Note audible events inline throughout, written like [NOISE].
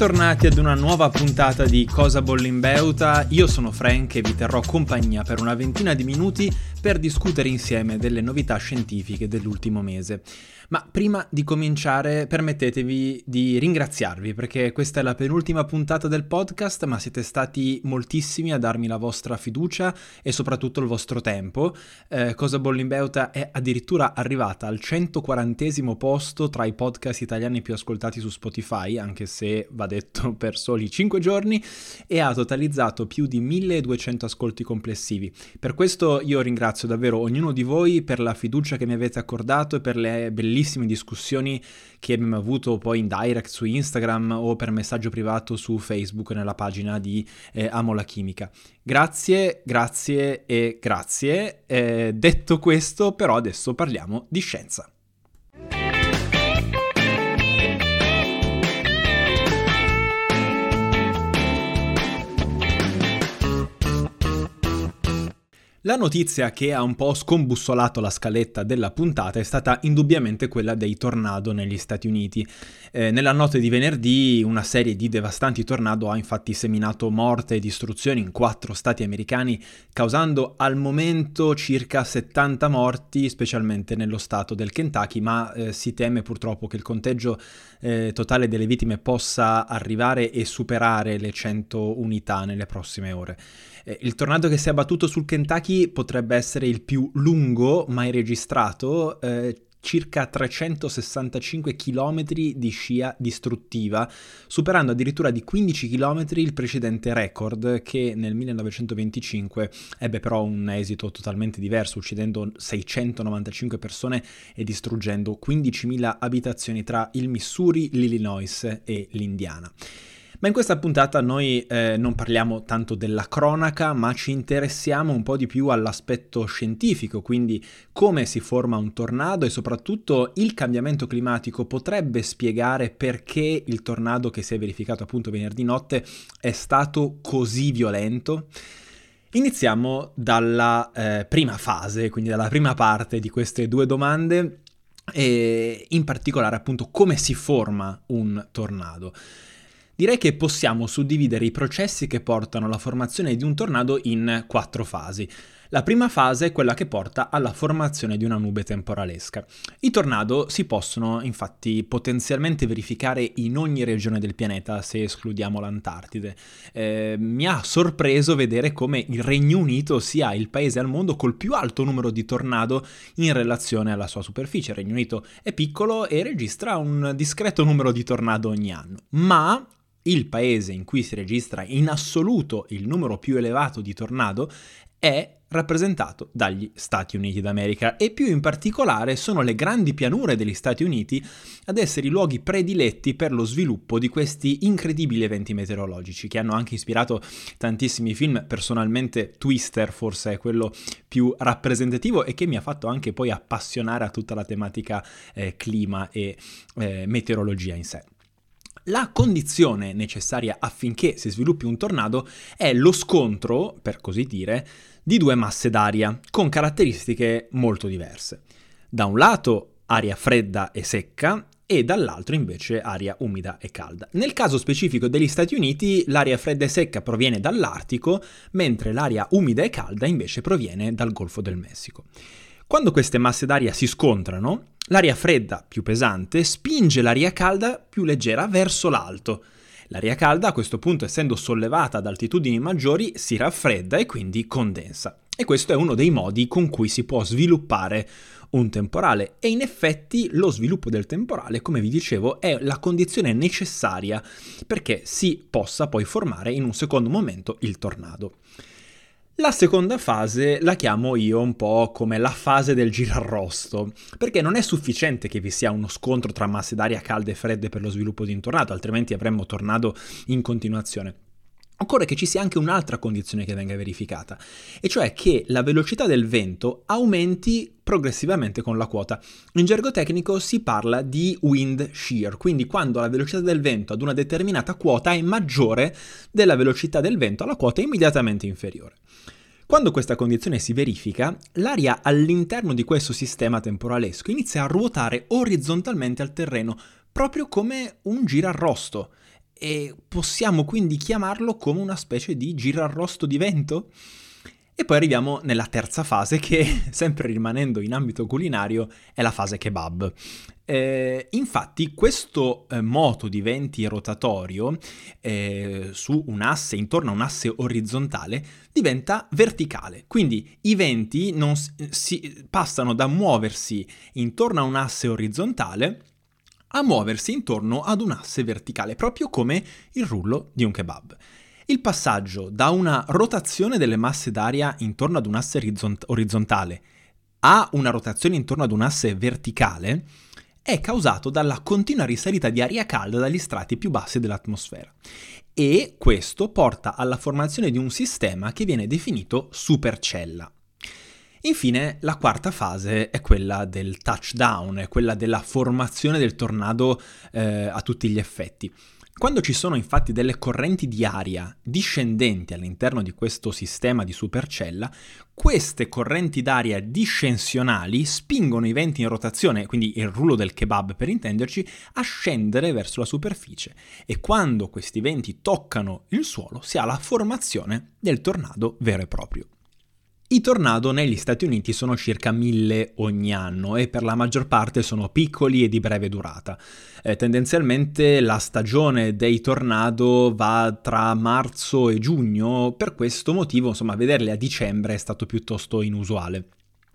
Bentornati ad una nuova puntata di Cosa Bollimbeuta. Io sono Frank e vi terrò compagnia per una ventina di minuti per discutere insieme delle novità scientifiche dell'ultimo mese. Ma prima di cominciare permettetevi di ringraziarvi perché questa è la penultima puntata del podcast, ma siete stati moltissimi a darmi la vostra fiducia e soprattutto il vostro tempo. Eh, Cosa Bollimbeuta è addirittura arrivata al 140 posto tra i podcast italiani più ascoltati su Spotify, anche se va detto [LAUGHS] per soli 5 giorni, e ha totalizzato più di 1200 ascolti complessivi. Per questo io ringrazio davvero ognuno di voi per la fiducia che mi avete accordato e per le bellissime discussioni che abbiamo avuto poi in direct su Instagram o per messaggio privato su Facebook nella pagina di eh, Amo la Chimica. Grazie, grazie e grazie. Eh, detto questo, però adesso parliamo di scienza. La notizia che ha un po' scombussolato la scaletta della puntata è stata indubbiamente quella dei tornado negli Stati Uniti. Eh, nella notte di venerdì una serie di devastanti tornado ha infatti seminato morte e distruzioni in quattro stati americani, causando al momento circa 70 morti, specialmente nello stato del Kentucky, ma eh, si teme purtroppo che il conteggio eh, totale delle vittime possa arrivare e superare le 100 unità nelle prossime ore. Eh, il tornado che si è abbattuto sul Kentucky potrebbe essere il più lungo mai registrato, eh, circa 365 km di scia distruttiva, superando addirittura di 15 km il precedente record che nel 1925 ebbe però un esito totalmente diverso, uccidendo 695 persone e distruggendo 15.000 abitazioni tra il Missouri, l'Illinois e l'Indiana. Ma in questa puntata noi eh, non parliamo tanto della cronaca, ma ci interessiamo un po' di più all'aspetto scientifico, quindi come si forma un tornado e soprattutto il cambiamento climatico potrebbe spiegare perché il tornado che si è verificato appunto venerdì notte è stato così violento. Iniziamo dalla eh, prima fase, quindi dalla prima parte di queste due domande e in particolare appunto come si forma un tornado. Direi che possiamo suddividere i processi che portano alla formazione di un tornado in quattro fasi. La prima fase è quella che porta alla formazione di una nube temporalesca. I tornado si possono infatti potenzialmente verificare in ogni regione del pianeta se escludiamo l'Antartide. Eh, mi ha sorpreso vedere come il Regno Unito sia il paese al mondo col più alto numero di tornado in relazione alla sua superficie. Il Regno Unito è piccolo e registra un discreto numero di tornado ogni anno, ma il paese in cui si registra in assoluto il numero più elevato di tornado è rappresentato dagli Stati Uniti d'America e più in particolare sono le grandi pianure degli Stati Uniti ad essere i luoghi prediletti per lo sviluppo di questi incredibili eventi meteorologici che hanno anche ispirato tantissimi film, personalmente Twister forse è quello più rappresentativo e che mi ha fatto anche poi appassionare a tutta la tematica eh, clima e eh, meteorologia in sé. La condizione necessaria affinché si sviluppi un tornado è lo scontro, per così dire, di due masse d'aria con caratteristiche molto diverse. Da un lato aria fredda e secca e dall'altro invece aria umida e calda. Nel caso specifico degli Stati Uniti l'aria fredda e secca proviene dall'Artico, mentre l'aria umida e calda invece proviene dal Golfo del Messico. Quando queste masse d'aria si scontrano, L'aria fredda, più pesante, spinge l'aria calda, più leggera, verso l'alto. L'aria calda, a questo punto, essendo sollevata ad altitudini maggiori, si raffredda e quindi condensa. E questo è uno dei modi con cui si può sviluppare un temporale. E in effetti lo sviluppo del temporale, come vi dicevo, è la condizione necessaria perché si possa poi formare in un secondo momento il tornado. La seconda fase la chiamo io un po' come la fase del girarrosto, perché non è sufficiente che vi sia uno scontro tra masse d'aria calde e fredde per lo sviluppo di un tornado, altrimenti avremmo tornado in continuazione. Occorre che ci sia anche un'altra condizione che venga verificata, e cioè che la velocità del vento aumenti progressivamente con la quota. In gergo tecnico si parla di wind shear, quindi quando la velocità del vento ad una determinata quota è maggiore della velocità del vento alla quota immediatamente inferiore. Quando questa condizione si verifica, l'aria all'interno di questo sistema temporalesco inizia a ruotare orizzontalmente al terreno, proprio come un girarrosto e possiamo quindi chiamarlo come una specie di girarrosto di vento? E poi arriviamo nella terza fase che, [LAUGHS] sempre rimanendo in ambito culinario, è la fase kebab. Eh, infatti questo eh, moto di venti rotatorio eh, su un asse, intorno a un asse orizzontale, diventa verticale. Quindi i venti non si, passano da muoversi intorno a un asse orizzontale a muoversi intorno ad un asse verticale, proprio come il rullo di un kebab. Il passaggio da una rotazione delle masse d'aria intorno ad un asse orizzontale a una rotazione intorno ad un asse verticale è causato dalla continua risalita di aria calda dagli strati più bassi dell'atmosfera. E questo porta alla formazione di un sistema che viene definito supercella. Infine, la quarta fase è quella del touchdown, è quella della formazione del tornado eh, a tutti gli effetti. Quando ci sono infatti delle correnti di aria discendenti all'interno di questo sistema di supercella, queste correnti d'aria discensionali spingono i venti in rotazione, quindi il rullo del kebab per intenderci, a scendere verso la superficie e quando questi venti toccano il suolo si ha la formazione del tornado vero e proprio. I tornado negli Stati Uniti sono circa mille ogni anno e per la maggior parte sono piccoli e di breve durata. Eh, tendenzialmente la stagione dei tornado va tra marzo e giugno, per questo motivo insomma vederli a dicembre è stato piuttosto inusuale.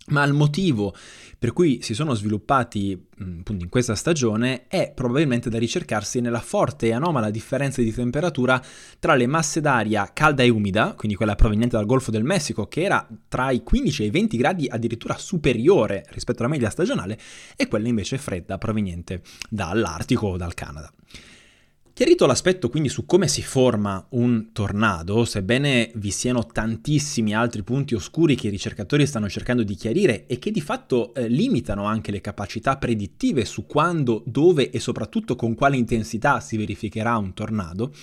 Ma il motivo per cui si sono sviluppati appunto in questa stagione è probabilmente da ricercarsi nella forte e anomala differenza di temperatura tra le masse d'aria calda e umida, quindi quella proveniente dal Golfo del Messico, che era tra i 15 e i 20 gradi addirittura superiore rispetto alla media stagionale, e quella invece fredda proveniente dall'Artico o dal Canada. Chiarito l'aspetto quindi su come si forma un tornado, sebbene vi siano tantissimi altri punti oscuri che i ricercatori stanno cercando di chiarire e che di fatto eh, limitano anche le capacità predittive su quando, dove e soprattutto con quale intensità si verificherà un tornado,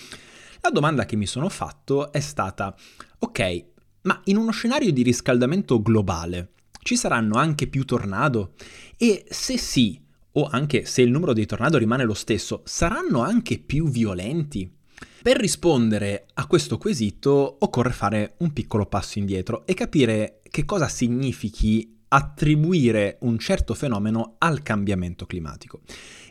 la domanda che mi sono fatto è stata, ok, ma in uno scenario di riscaldamento globale ci saranno anche più tornado? E se sì, o anche se il numero dei tornado rimane lo stesso, saranno anche più violenti? Per rispondere a questo quesito occorre fare un piccolo passo indietro e capire che cosa significhi attribuire un certo fenomeno al cambiamento climatico.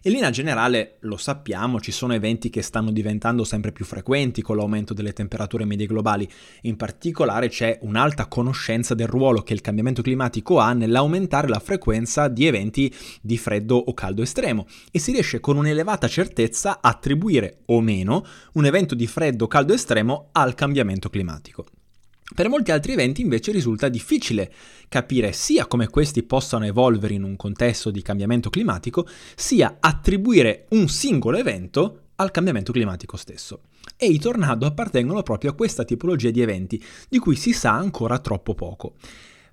In linea generale, lo sappiamo, ci sono eventi che stanno diventando sempre più frequenti con l'aumento delle temperature medie globali. In particolare c'è un'alta conoscenza del ruolo che il cambiamento climatico ha nell'aumentare la frequenza di eventi di freddo o caldo estremo e si riesce con un'elevata certezza a attribuire o meno un evento di freddo o caldo estremo al cambiamento climatico. Per molti altri eventi invece risulta difficile capire sia come questi possano evolvere in un contesto di cambiamento climatico, sia attribuire un singolo evento al cambiamento climatico stesso. E i tornado appartengono proprio a questa tipologia di eventi, di cui si sa ancora troppo poco.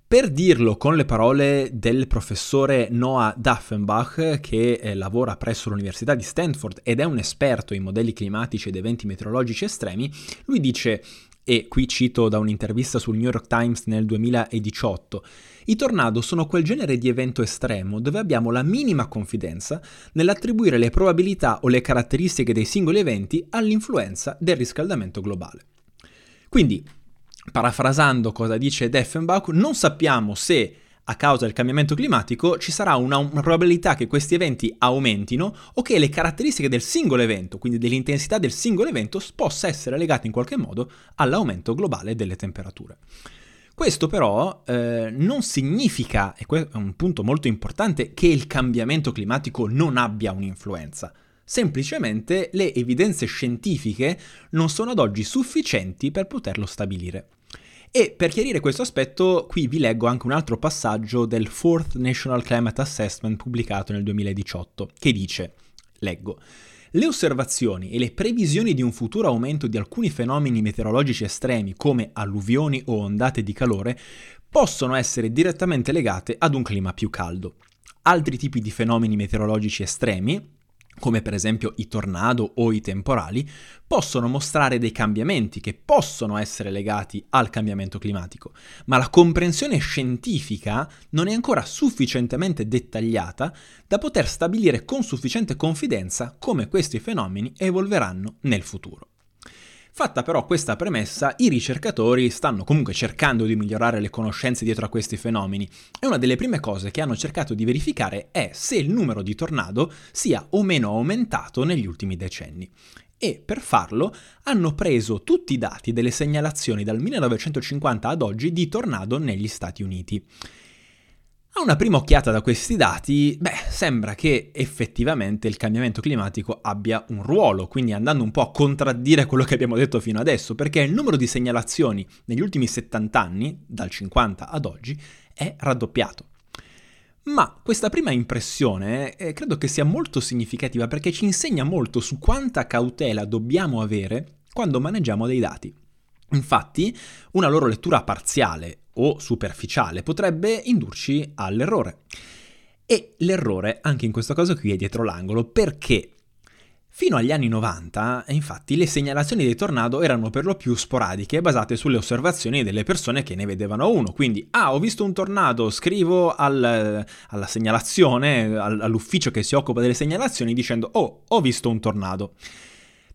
Per dirlo con le parole del professore Noah Daffenbach, che eh, lavora presso l'Università di Stanford ed è un esperto in modelli climatici ed eventi meteorologici estremi, lui dice e qui cito da un'intervista sul New York Times nel 2018, i tornado sono quel genere di evento estremo dove abbiamo la minima confidenza nell'attribuire le probabilità o le caratteristiche dei singoli eventi all'influenza del riscaldamento globale. Quindi, parafrasando cosa dice Deffenbach, non sappiamo se a causa del cambiamento climatico ci sarà una, una, probabilità che questi eventi aumentino o che le caratteristiche del singolo evento, quindi dell'intensità del singolo evento, possa essere legata in qualche modo all'aumento globale delle temperature. Questo però eh, non significa, e questo è un punto molto importante, che il cambiamento climatico non abbia un'influenza. Semplicemente le evidenze scientifiche non sono ad oggi sufficienti per poterlo stabilire. E per chiarire questo aspetto, qui vi leggo anche un altro passaggio del Fourth National Climate Assessment pubblicato nel 2018, che dice, leggo, le osservazioni e le previsioni di un futuro aumento di alcuni fenomeni meteorologici estremi come alluvioni o ondate di calore possono essere direttamente legate ad un clima più caldo. Altri tipi di fenomeni meteorologici estremi, come per esempio i tornado o i temporali, possono mostrare dei cambiamenti che possono essere legati al cambiamento climatico, ma la comprensione scientifica non è ancora sufficientemente dettagliata da poter stabilire con sufficiente confidenza come questi fenomeni evolveranno nel futuro. Fatta però questa premessa, i ricercatori stanno comunque cercando di migliorare le conoscenze dietro a questi fenomeni e una delle prime cose che hanno cercato di verificare è se il numero di tornado sia o meno aumentato negli ultimi decenni. E per farlo hanno preso tutti i dati delle segnalazioni dal 1950 ad oggi di tornado negli Stati Uniti. A una prima occhiata da questi dati, beh, sembra che effettivamente il cambiamento climatico abbia un ruolo, quindi andando un po' a contraddire quello che abbiamo detto fino adesso, perché il numero di segnalazioni negli ultimi 70 anni, dal 50 ad oggi, è raddoppiato. Ma questa prima impressione eh, credo che sia molto significativa perché ci insegna molto su quanta cautela dobbiamo avere quando maneggiamo dei dati. Infatti, una loro lettura parziale o superficiale potrebbe indurci all'errore. E l'errore, anche in questo caso qui, è dietro l'angolo, perché Fino agli anni 90, infatti, le segnalazioni dei tornado erano per lo più sporadiche, basate sulle osservazioni delle persone che ne vedevano uno. Quindi, ah, ho visto un tornado, scrivo al, alla segnalazione, all'ufficio che si occupa delle segnalazioni, dicendo, oh, ho visto un tornado.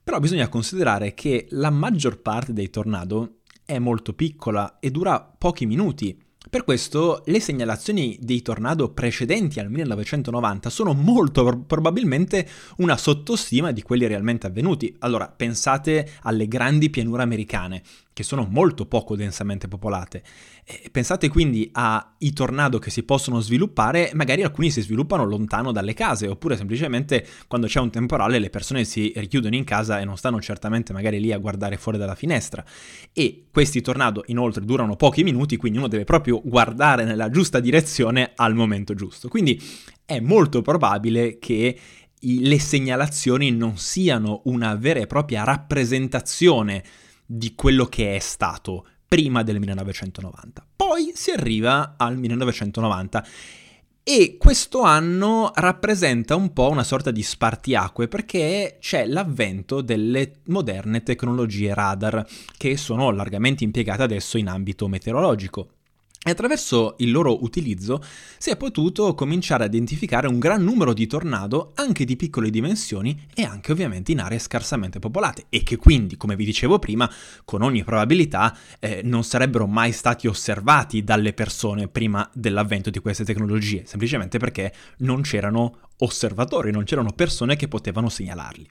Però bisogna considerare che la maggior parte dei tornado è molto piccola e dura pochi minuti. Per questo le segnalazioni dei tornado precedenti al 1990 sono molto probabilmente una sottostima di quelli realmente avvenuti. Allora, pensate alle grandi pianure americane che sono molto poco densamente popolate. Pensate quindi ai tornado che si possono sviluppare, magari alcuni si sviluppano lontano dalle case, oppure semplicemente quando c'è un temporale le persone si richiudono in casa e non stanno certamente magari lì a guardare fuori dalla finestra. E questi tornado inoltre durano pochi minuti, quindi uno deve proprio guardare nella giusta direzione al momento giusto. Quindi è molto probabile che le segnalazioni non siano una vera e propria rappresentazione di quello che è stato prima del 1990. Poi si arriva al 1990 e questo anno rappresenta un po' una sorta di spartiacque perché c'è l'avvento delle moderne tecnologie radar che sono largamente impiegate adesso in ambito meteorologico. E attraverso il loro utilizzo si è potuto cominciare a identificare un gran numero di tornado anche di piccole dimensioni e anche ovviamente in aree scarsamente popolate e che quindi, come vi dicevo prima, con ogni probabilità eh, non sarebbero mai stati osservati dalle persone prima dell'avvento di queste tecnologie, semplicemente perché non c'erano osservatori, non c'erano persone che potevano segnalarli.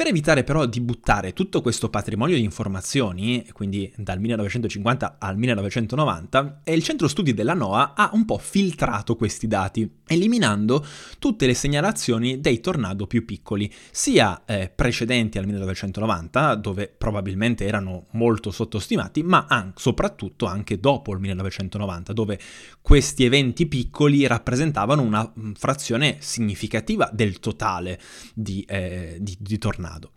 Per evitare però di buttare tutto questo patrimonio di informazioni, quindi dal 1950 al 1990, il centro studi della NOAA ha un po' filtrato questi dati, eliminando tutte le segnalazioni dei tornado più piccoli, sia eh, precedenti al 1990, dove probabilmente erano molto sottostimati, ma an- soprattutto anche dopo il 1990, dove questi eventi piccoli rappresentavano una mm, frazione significativa del totale di, eh, di, di tornado tornado.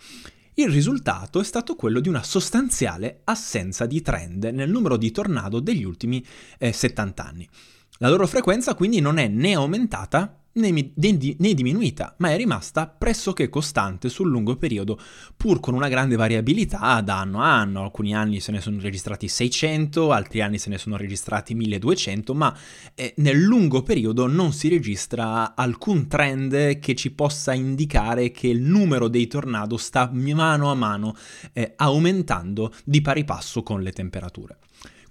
Il risultato è stato quello di una sostanziale assenza di trend nel numero di tornado degli ultimi eh, 70 anni. La loro frequenza quindi non è né aumentata né, né diminuita, ma è rimasta pressoché costante sul lungo periodo, pur con una grande variabilità da anno a anno. Alcuni anni se ne sono registrati 600, altri anni se ne sono registrati 1200, ma eh, nel lungo periodo non si registra alcun trend che ci possa indicare che il numero dei tornado sta mano a mano eh, aumentando di pari passo con le temperature.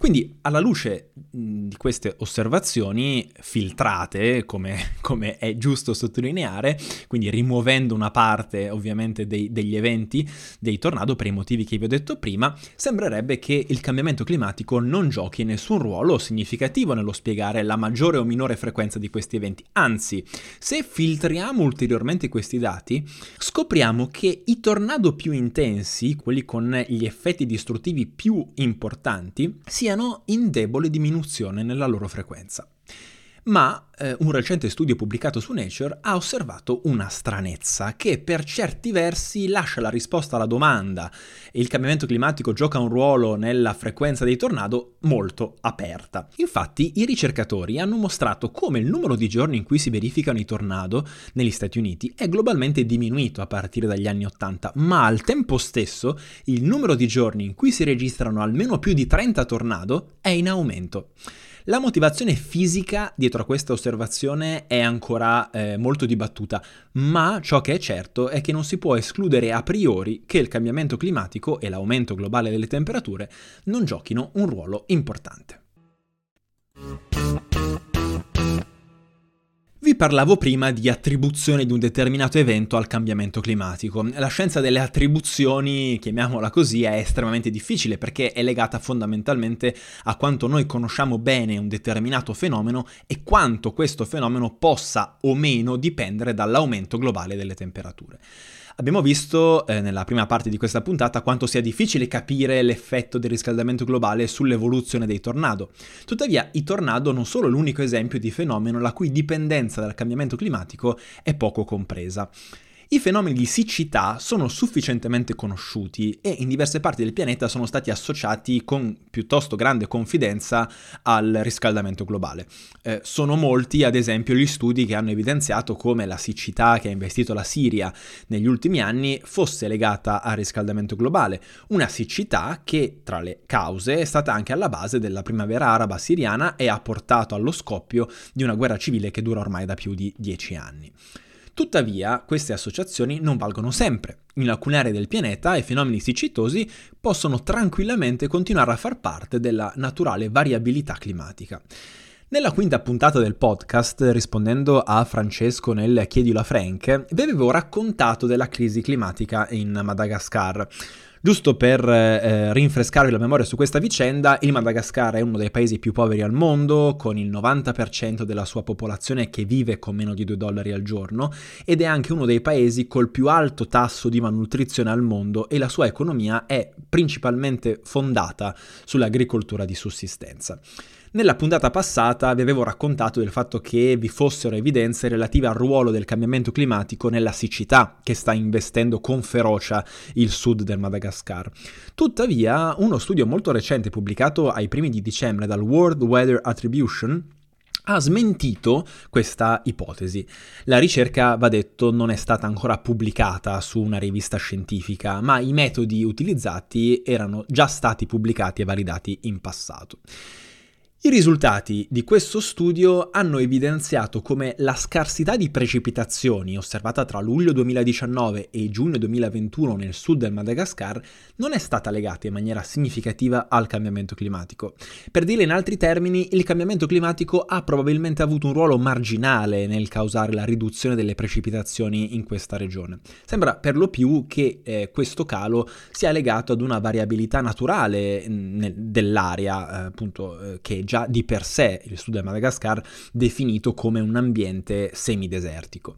Quindi alla luce di queste osservazioni filtrate, come, [LAUGHS] come, è giusto sottolineare, quindi rimuovendo una parte ovviamente dei, degli eventi dei tornado per i motivi che vi ho detto prima, sembrerebbe che il cambiamento climatico non giochi nessun ruolo significativo nello spiegare la maggiore o minore frequenza di questi eventi. Anzi, se filtriamo ulteriormente questi dati, scopriamo che i tornado più intensi, quelli con gli effetti distruttivi più importanti, siano siano in debole diminuzione nella loro frequenza. Ma eh, un recente studio pubblicato su Nature ha osservato una stranezza che per certi versi lascia la risposta alla domanda il cambiamento climatico gioca un ruolo nella frequenza dei tornado molto aperta. Infatti i ricercatori hanno mostrato come il numero di giorni in cui si verificano i tornado negli Stati Uniti è globalmente diminuito a partire dagli anni 80, ma al tempo stesso il numero di giorni in cui si registrano almeno più di 30 tornado è in aumento. La motivazione fisica dietro a questa osservazione è ancora eh, molto dibattuta, ma ciò che è certo è che non si può escludere a priori che il cambiamento climatico e l'aumento globale delle temperature non giochino un ruolo importante. Vi parlavo prima di attribuzione di un determinato evento al cambiamento climatico. La scienza delle attribuzioni, chiamiamola così, è estremamente difficile perché è legata fondamentalmente a quanto noi conosciamo bene un determinato fenomeno e quanto questo fenomeno possa o meno dipendere dall'aumento globale delle temperature. Abbiamo visto eh, nella prima parte di questa puntata quanto sia difficile capire l'effetto del riscaldamento globale sull'evoluzione dei tornado. Tuttavia, i tornado non sono l'unico esempio di fenomeno la cui dipendenza dal cambiamento climatico è poco compresa. I fenomeni di siccità sono sufficientemente conosciuti e in diverse parti del pianeta sono stati associati con piuttosto grande confidenza al riscaldamento globale. Eh, sono molti, ad esempio, gli studi che hanno evidenziato come la siccità che ha investito la Siria negli ultimi anni fosse legata al riscaldamento globale, una siccità che tra le cause è stata anche alla base della primavera araba siriana e ha portato allo scoppio di una guerra civile che dura ormai da più di dieci anni. Tuttavia, queste associazioni non valgono sempre. In alcune aree del pianeta i fenomeni siccitosi possono tranquillamente continuare a far parte della naturale variabilità climatica. Nella quinta puntata del podcast, rispondendo a Francesco nel Chiedilo a Frank, vi avevo raccontato della crisi climatica in Madagascar. Giusto per eh, rinfrescarvi la memoria su questa vicenda, il Madagascar è uno dei paesi più poveri al mondo, con il 90% della sua popolazione che vive con meno di 2 dollari al giorno, ed è anche uno dei paesi col più alto tasso di malnutrizione al mondo e la sua economia è principalmente fondata sull'agricoltura di sussistenza. Nella puntata passata vi avevo raccontato del fatto che vi fossero evidenze relative al ruolo del cambiamento climatico nella siccità che sta investendo con ferocia il sud del Madagascar. Tuttavia, uno studio molto recente pubblicato ai primi di dicembre dal World Weather Attribution ha smentito questa ipotesi. La ricerca, va detto, non è stata ancora pubblicata su una rivista scientifica, ma i metodi utilizzati erano già stati pubblicati e validati in passato. I risultati di questo studio hanno evidenziato come la scarsità di precipitazioni osservata tra luglio 2019 e giugno 2021 nel sud del Madagascar non è stata legata in maniera significativa al cambiamento climatico. Per dire in altri termini, il cambiamento climatico ha probabilmente avuto un ruolo marginale nel causare la riduzione delle precipitazioni in questa regione. Sembra per lo più che eh, questo calo sia legato ad una variabilità naturale mh, mm, dell'area, eh, appunto, eh, che già di per sé il sud del Madagascar definito come un ambiente semidesertico.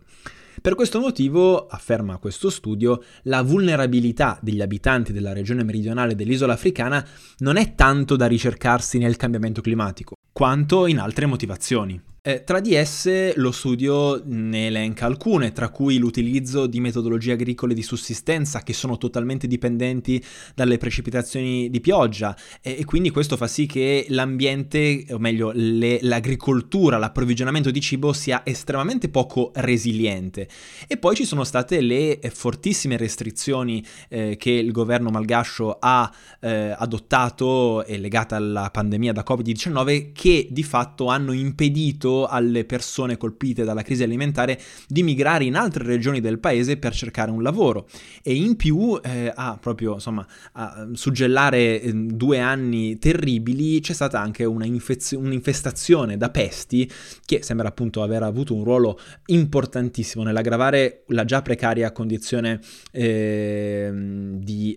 Per questo motivo, afferma questo studio, la vulnerabilità degli abitanti della regione meridionale dell'isola africana non è tanto da ricercarsi nel cambiamento climatico, quanto in altre motivazioni. Eh, tra di esse lo studio ne elenca alcune, tra cui l'utilizzo di metodologie agricole di sussistenza che sono totalmente dipendenti dalle precipitazioni di pioggia e, e quindi questo fa sì che l'ambiente, o meglio le, l'agricoltura, l'approvvigionamento di cibo sia estremamente poco resiliente. E poi ci sono state le eh, fortissime restrizioni eh, che il governo malgascio ha eh, adottato e legate alla pandemia da Covid-19 che di fatto hanno impedito alle persone colpite dalla crisi alimentare di migrare in altre regioni del paese per cercare un lavoro e in più eh, a proprio insomma a suggellare eh, due anni terribili c'è stata anche infez- un'infestazione da pesti che sembra appunto aver avuto un ruolo importantissimo nell'aggravare la già precaria condizione eh, di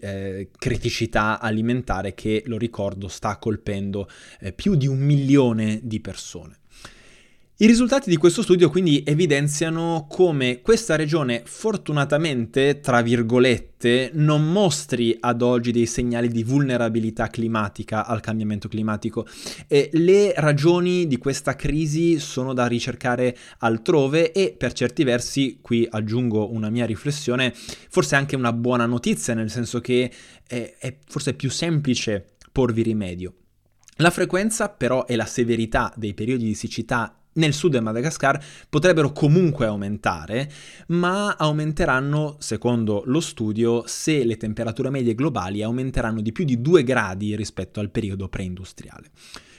criticità alimentare che lo ricordo sta colpendo eh, più di un milione di persone. I risultati di questo studio quindi evidenziano come questa regione fortunatamente, tra virgolette, non mostri ad oggi dei segnali di vulnerabilità climatica al cambiamento climatico. E le ragioni di questa crisi sono da ricercare altrove e per certi versi, qui aggiungo una mia riflessione, forse anche una buona notizia, nel senso che è, è forse più semplice porvi rimedio. La frequenza però e la severità dei periodi di siccità nel sud del Madagascar potrebbero comunque aumentare, ma aumenteranno, secondo lo studio, se le temperature medie globali aumenteranno di più di 2 gradi rispetto al periodo preindustriale.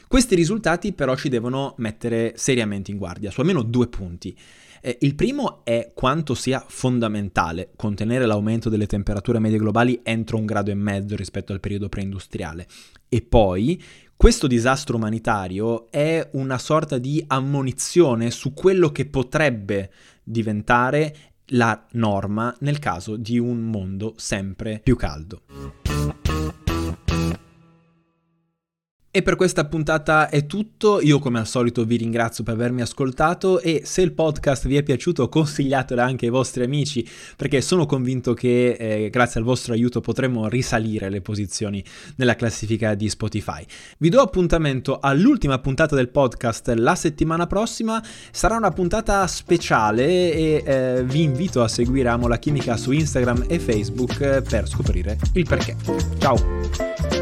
Questi risultati però ci devono mettere seriamente in guardia su almeno due punti. Eh, il primo è quanto sia fondamentale contenere l'aumento delle temperature medie globali entro un grado e mezzo rispetto al periodo preindustriale e poi questo disastro umanitario è una sorta di ammonizione su quello che potrebbe diventare la norma nel caso di un mondo sempre più caldo. E per questa puntata è tutto, io come al solito vi ringrazio per avermi ascoltato e se il podcast vi è piaciuto consigliatelo anche ai vostri amici perché sono convinto che eh, grazie al vostro aiuto potremo risalire le posizioni nella classifica di Spotify. Vi do appuntamento all'ultima puntata del podcast la settimana prossima, sarà una puntata speciale e eh, vi invito a seguire Amo la Chimica su Instagram e Facebook per scoprire il perché. Ciao!